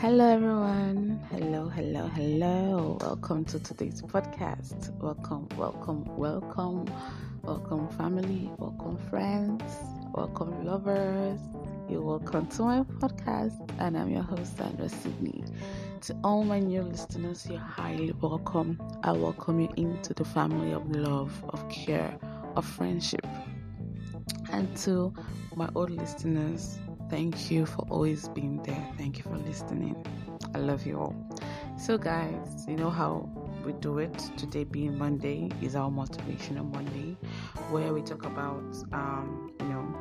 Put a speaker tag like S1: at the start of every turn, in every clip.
S1: Hello, everyone. Hello, hello, hello. Welcome to today's podcast. Welcome, welcome, welcome, welcome, family. Welcome, friends. Welcome, lovers. You're welcome to my podcast, and I'm your host, Sandra Sydney. To all my new listeners, you're highly welcome. I welcome you into the family of love, of care, of friendship. And to my old listeners, thank you for always being there. Thank you for listening. I love you all. So, guys, you know how we do it. Today, being Monday, is our motivational Monday, where we talk about, um, you know,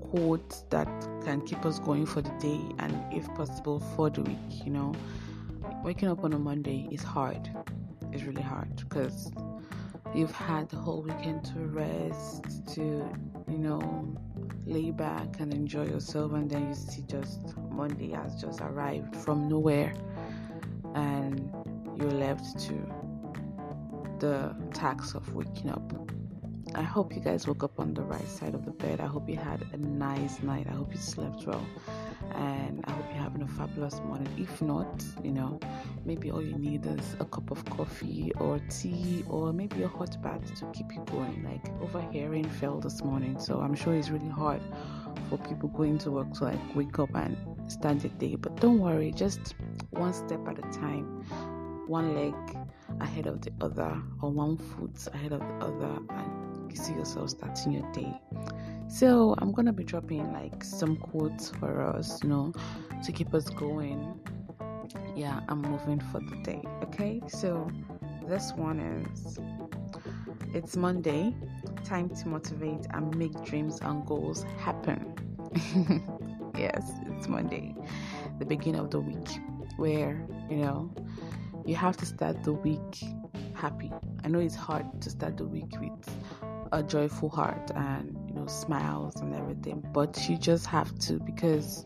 S1: quotes that can keep us going for the day and, if possible, for the week. You know, waking up on a Monday is hard. It's really hard because you've had the whole weekend to rest, to, you know, lay back and enjoy yourself, and then you see just Monday has just arrived from nowhere, and you're left to the task of waking up. I hope you guys woke up on the right side of the bed. I hope you had a nice night. I hope you slept well. And I hope you're having a fabulous morning. If not, you know, maybe all you need is a cup of coffee or tea or maybe a hot bath to keep you going. Like over here, fell this morning, so I'm sure it's really hard for people going to work to like wake up and start the day. But don't worry, just one step at a time, one leg ahead of the other, or one foot ahead of the other, and you see yourself starting your day. So I'm gonna be dropping like some quotes for us, you know, to keep us going. Yeah, I'm moving for the day. Okay, so this one is it's Monday, time to motivate and make dreams and goals happen. yes, it's Monday, the beginning of the week, where you know you have to start the week happy. I know it's hard to start the week with a joyful heart and you know smiles and everything but you just have to because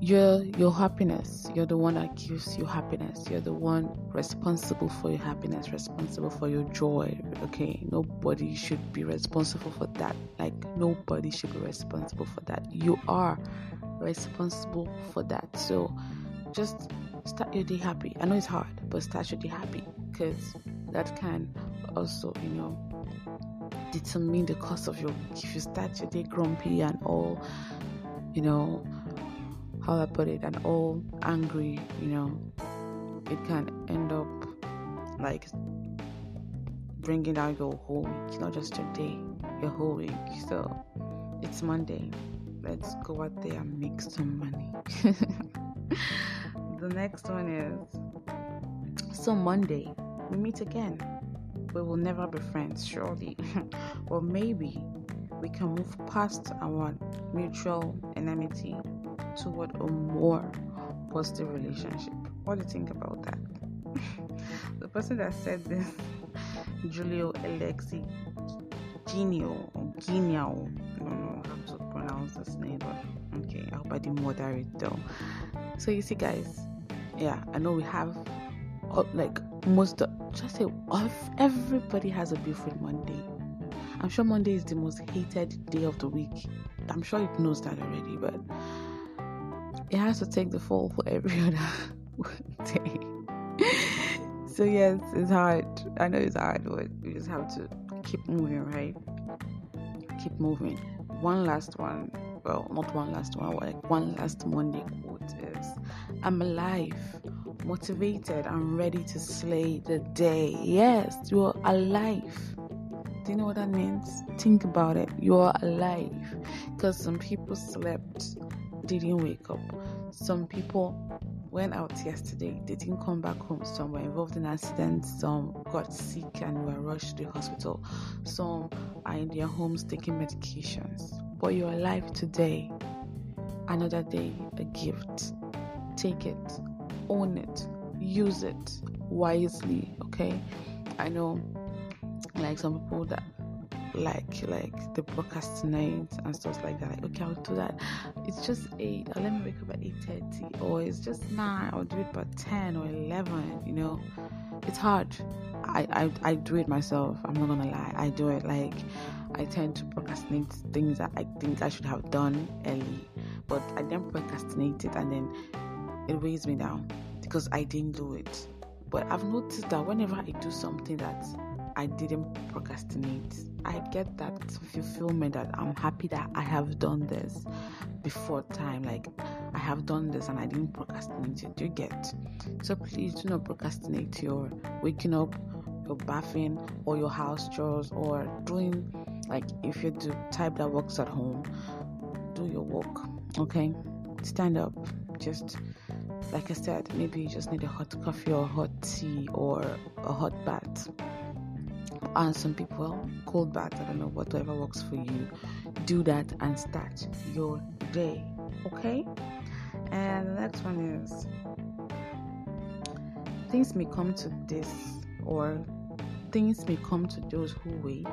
S1: you're your happiness you're the one that gives you happiness. You're the one responsible for your happiness responsible for your joy okay? Nobody should be responsible for that. Like nobody should be responsible for that. You are responsible for that. So just start your day happy. I know it's hard but start your day happy because that can also you know determine the course of your if you start your day grumpy and all you know how I put it and all angry you know it can end up like bringing down your whole week not just your day your whole week. So it's Monday. Let's go out there and make some money. The next one is so Monday we meet again we will never be friends, surely. or maybe we can move past our mutual enmity toward a more positive relationship. What do you think about that? the person that said this, Julio Alexi Genio or Genio, I don't know how to pronounce this name, but okay, I hope I didn't murder it though. So you see, guys, yeah, I know we have uh, like most just say everybody has a beautiful Monday. I'm sure Monday is the most hated day of the week. I'm sure it knows that already, but it has to take the fall for every other day. so yes, it's hard. I know it's hard, but we just have to keep moving, right? Keep moving. One last one. Well, not one last one. Like one last Monday quote is, "I'm alive." Motivated and ready to slay the day. Yes, you're alive. Do you know what that means? Think about it. You're alive. Because some people slept, didn't wake up. Some people went out yesterday, they didn't come back home. Some were involved in accidents, some got sick and were rushed to the hospital. Some are in their homes taking medications. But you're alive today. Another day, a gift. Take it own it, use it wisely. Okay, I know, like some people that like like the procrastinate and stuff like that. Like, okay, I'll do that. It's just eight. Or let me wake up at eight thirty, or it's just nine. I'll do it by ten or eleven. You know, it's hard. I, I I do it myself. I'm not gonna lie. I do it like I tend to procrastinate things that I think I should have done early but I then procrastinate it and then it weighs me down because I didn't do it. But I've noticed that whenever I do something that I didn't procrastinate, I get that fulfillment that I'm happy that I have done this before time. Like I have done this and I didn't procrastinate it. You get so please do not procrastinate your waking up, your bathing, or your house chores, or doing like if you're the type that works at home, do your work. Okay, stand up. Just like I said, maybe you just need a hot coffee or hot tea or a hot bath. And some people, cold bath, I don't know, whatever works for you. Do that and start your day. Okay? And the next one is things may come to this, or things may come to those who wait,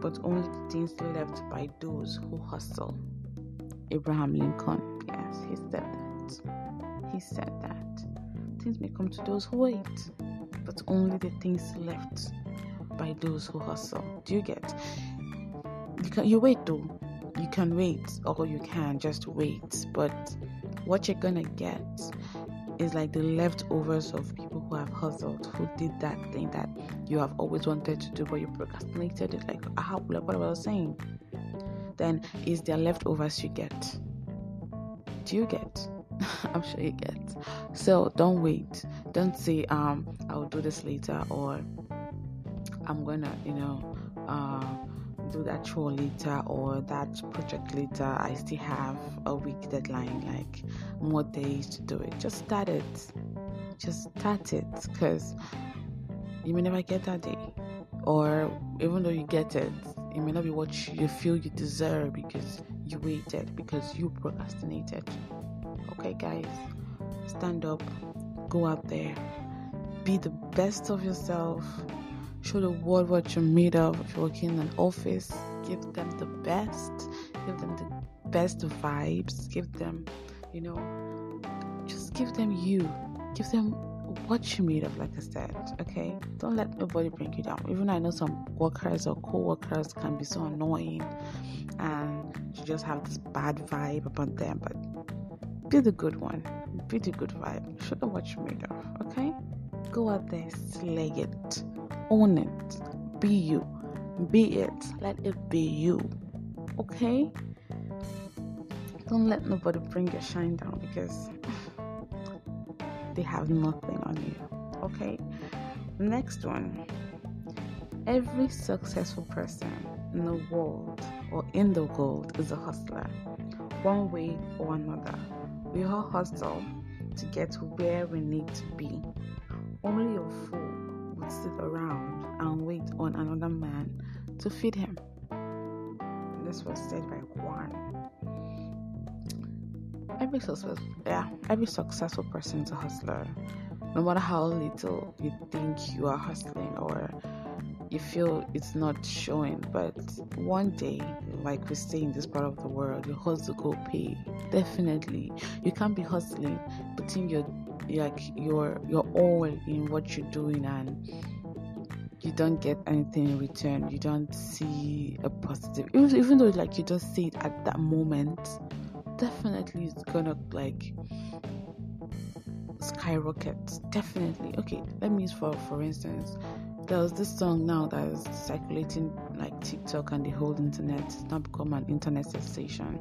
S1: but only the things left by those who hustle. Abraham Lincoln, yes, he said that. He said that. Things may come to those who wait, but only the things left by those who hustle. Do you get? You can you wait though. You can wait, or you can just wait, but what you're gonna get is like the leftovers of people who have hustled, who did that thing that you have always wanted to do, but you procrastinated it. Like, how, like what I was saying. Then is there leftovers you get? Do you get? I'm sure you get. So don't wait. Don't say um I'll do this later or I'm gonna you know uh do that chore later or that project later. I still have a week deadline, like more days to do it. Just start it. Just start it because you may never get that day. Or even though you get it, it may not be what you feel you deserve because you waited, because you procrastinated. Okay, guys, stand up, go out there, be the best of yourself Show the world what you're made of. If you're working in an office, give them the best. Give them the best vibes. Give them, you know, just give them you. Give them what you're made of, like I said. Okay? Don't let nobody bring you down. Even I know some workers or co workers can be so annoying and you just have this bad vibe about them, but be the good one. Be the good vibe. Show them what you're made of. Okay? Go out there, slay it own it. Be you. Be it. Let it be you. Okay? Don't let nobody bring your shine down because they have nothing on you. Okay? Next one. Every successful person in the world or in the world is a hustler, one way or another. We all hustle to get to where we need to be. Only a fool would sit around and wait on another man to feed him. This was said by one. Every success, yeah, every successful person is a hustler. No matter how little you think you are hustling or you feel it's not showing, but one day, like we say in this part of the world, your hustle go pay. Definitely, you can't be hustling, putting your like your your all in what you're doing and you don't get anything in return. You don't see a positive even, even though like you just see it at that moment definitely it's gonna like skyrocket. Definitely. Okay let me use for for instance there was this song now that is circulating like tiktok and the whole internet it's now become an internet sensation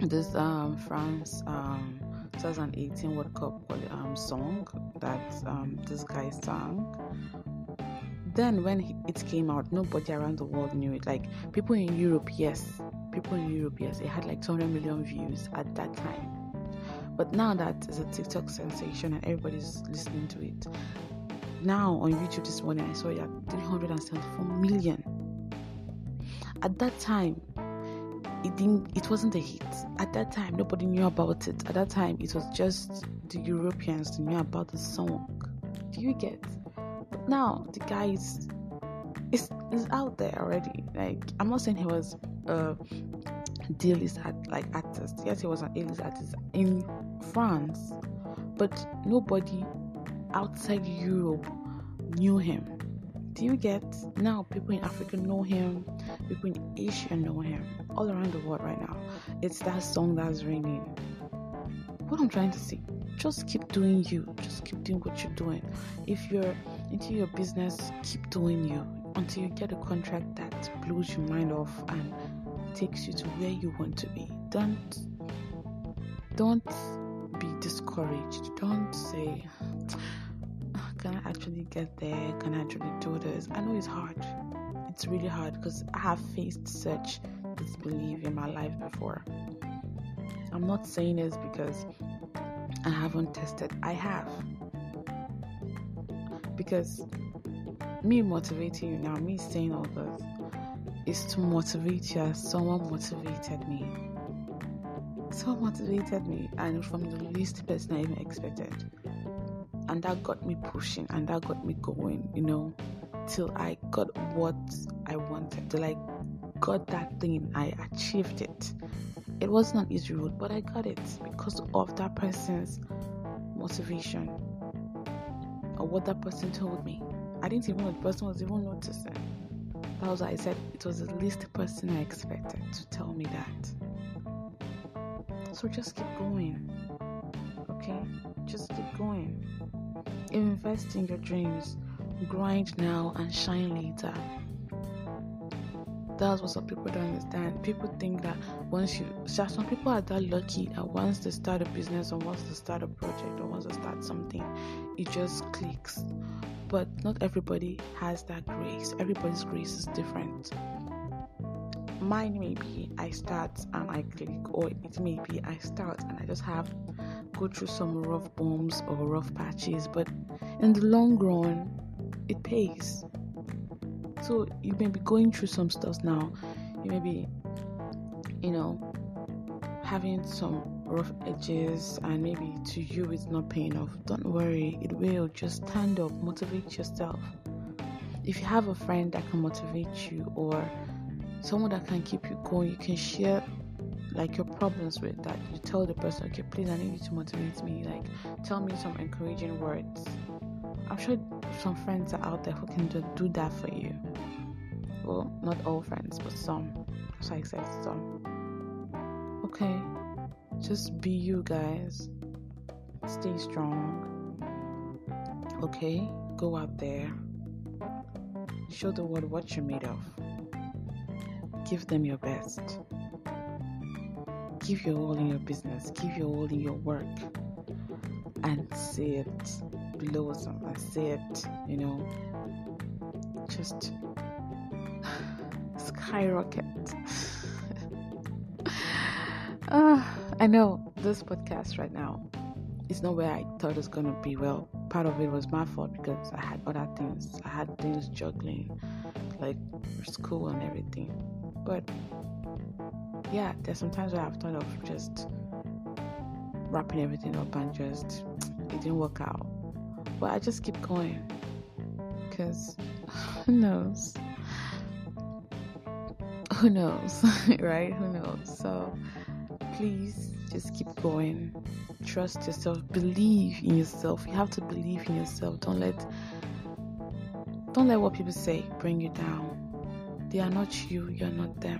S1: this um france um 2018 World Cup um, song that um, this guy sang. Then when it came out, nobody around the world knew it. Like people in Europe, yes, people in Europe, yes, it had like 200 million views at that time. But now that is a TikTok sensation and everybody's listening to it. Now on YouTube this morning, I saw it at 374 million. At that time, it didn't it wasn't a hit. At that time nobody knew about it. At that time it was just the europeans who knew about the song. Do you get? But now the guy is is, is out there already. Like i'm not saying he was uh, a D-list like artist. Yes he was an A-list artist in france but nobody outside europe knew him Do you get now? People in Africa know him, people in Asia know him, all around the world right now. It's that song that's ringing. What I'm trying to say, just keep doing you, just keep doing what you're doing. If you're into your business, keep doing you until you get a contract that blows your mind off and takes you to where you want to be. Don't don't be discouraged. Don't say can I actually get there? Can I actually do this? I know it's hard. It's really hard because I have faced such disbelief in my life before. I'm not saying this because I haven't tested. I have. Because me motivating you now, me saying all this, is to motivate you as someone motivated me. Someone motivated me, and from the least person I even expected and that got me pushing and that got me going, you know, till I got what I wanted, till I got that thing, I achieved it. It wasn't an easy road, but I got it because of that person's motivation or what that person told me. I didn't even know the person was even noticing. That was why I said it was the least person I expected to tell me that. So just keep going. Okay? Just keep going. Invest in your dreams. Grind now and shine later. That's what some people don't understand. People think that once you, some people are that lucky that once they start a business or once they start a project or once they start something, it just clicks. But not everybody has that grace. Everybody's grace is different. Mine may be I start and I click, or it may be I start and I just have go through some rough bumps or rough patches, but in the long run, it pays. So you may be going through some stuff now. You may be, you know, having some rough edges, and maybe to you it's not paying off. Don't worry, it will. Just stand up, motivate yourself. If you have a friend that can motivate you or someone that can keep you going, you can share like your problems with that you tell the person okay please i need you to motivate me like tell me some encouraging words. I'm sure some friends are out there who can do, do that for you. Well not all friends but some so i said some. Okay just be you guys. Stay strong. Okay go out there. Show the world what you're made of give them your best give your all in your business, give your all in your work, and see it blossom and see it, you know, just skyrocket. uh, I know this podcast right now is not where I thought it was gonna be. Well, part of it was my fault because I had other things. I had things juggling, like school and everything. But yeah, there's sometimes where I've thought of just wrapping everything up and just it didn't work out. But I just keep going because who knows? Who knows, right? Who knows? So please just keep going. Trust yourself. Believe in yourself. You have to believe in yourself. Don't let don't let what people say bring you down. They are not you. You're not them.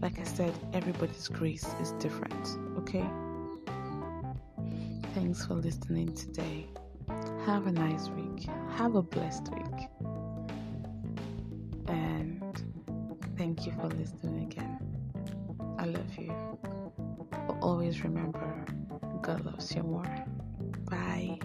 S1: Like I said, everybody's grace is different, okay? Thanks for listening today. Have a nice week. Have a blessed week. And thank you for listening again. I love you. But always remember, God loves you more. Bye.